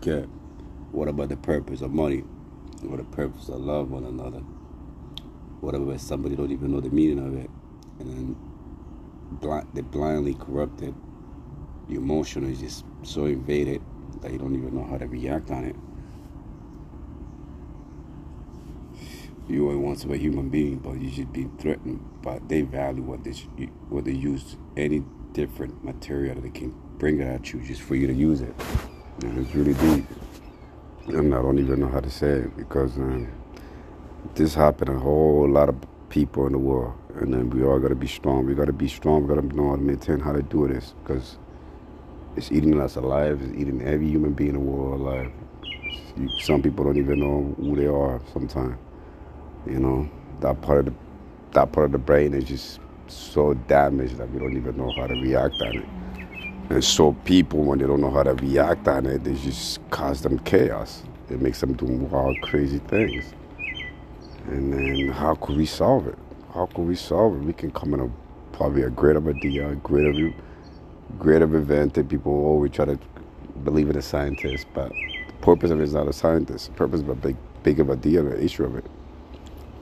care. What about the purpose of money? What the purpose of love one another? What about somebody don't even know the meaning of it? And then blind, they blindly corrupted. Your emotion is just so invaded that you don't even know how to react on it. You only be a human being, but you should be threatened. But they value what they what they use any different material that they can bring it at you just for you to use it. And it's really deep. And I don't even know how to say it because um, this happened to a whole lot of people in the world. And then we all got to be strong. We got to be strong. We got to know how to maintain how to do this because it's eating us alive. It's eating every human being in the world alive. Some people don't even know who they are sometimes. You know, that part of the that part of the brain is just so damaged that we don't even know how to react on it. And so people, when they don't know how to react on it, they just cause them chaos. It makes them do wild, crazy things. And then how could we solve it? How could we solve it? We can come in a probably a greater idea, a greater, greater event that people always try to believe in a scientist, but the purpose of it is not a scientist. The purpose of a big, big of idea, the issue of it,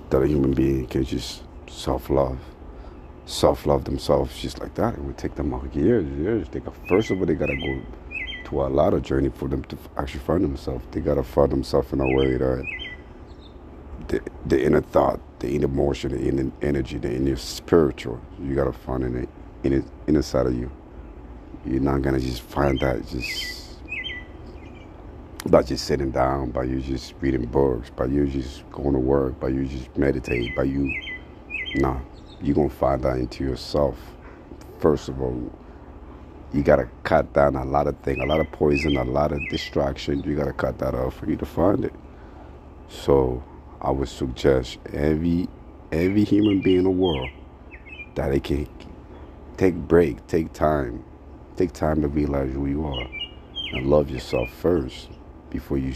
that a human being can just self-love self-love themselves just like that. It would take them years, years. They got, first of all, they gotta go to a lot of journey for them to actually find themselves. They gotta find themselves in a way that the, the inner thought, the inner emotion, the inner energy, the inner spiritual, you gotta find in it, in it, inside of you. You're not gonna just find that just by just sitting down, by you just reading books, by you just going to work, by you just meditate, by you, nah you're going to find out into yourself. First of all, you got to cut down a lot of things, a lot of poison, a lot of distraction. You got to cut that off for you to find it. So I would suggest every every human being in the world that they can take break, take time, take time to realize who you are, and love yourself first before you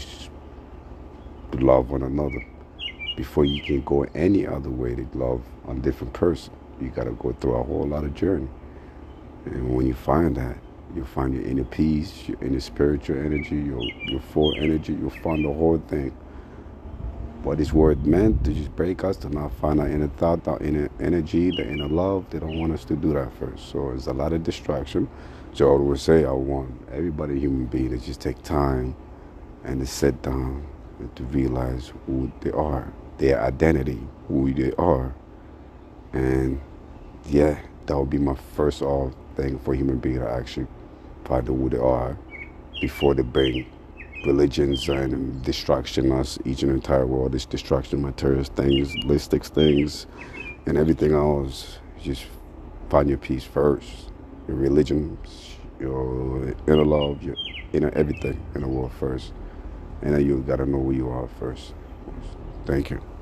love one another before you can go any other way to love a different person. You got to go through a whole lot of journey. And when you find that, you'll find your inner peace, your inner spiritual energy, your, your full energy. You'll find the whole thing. What this word meant to just break us, to not find our inner thought, our inner energy, the inner love. They don't want us to do that first. So it's a lot of distraction. I always say I want everybody, human being, to just take time and to sit down and to realize who they are their identity, who they are. And yeah, that would be my first all thing for human being to actually find out who they are before they bring religions and destruction us each and entire world this destruction materials things listics things and everything else. Just find your peace first. Your religion your inner love your inner everything in the world first. And then you gotta know who you are first. Thank you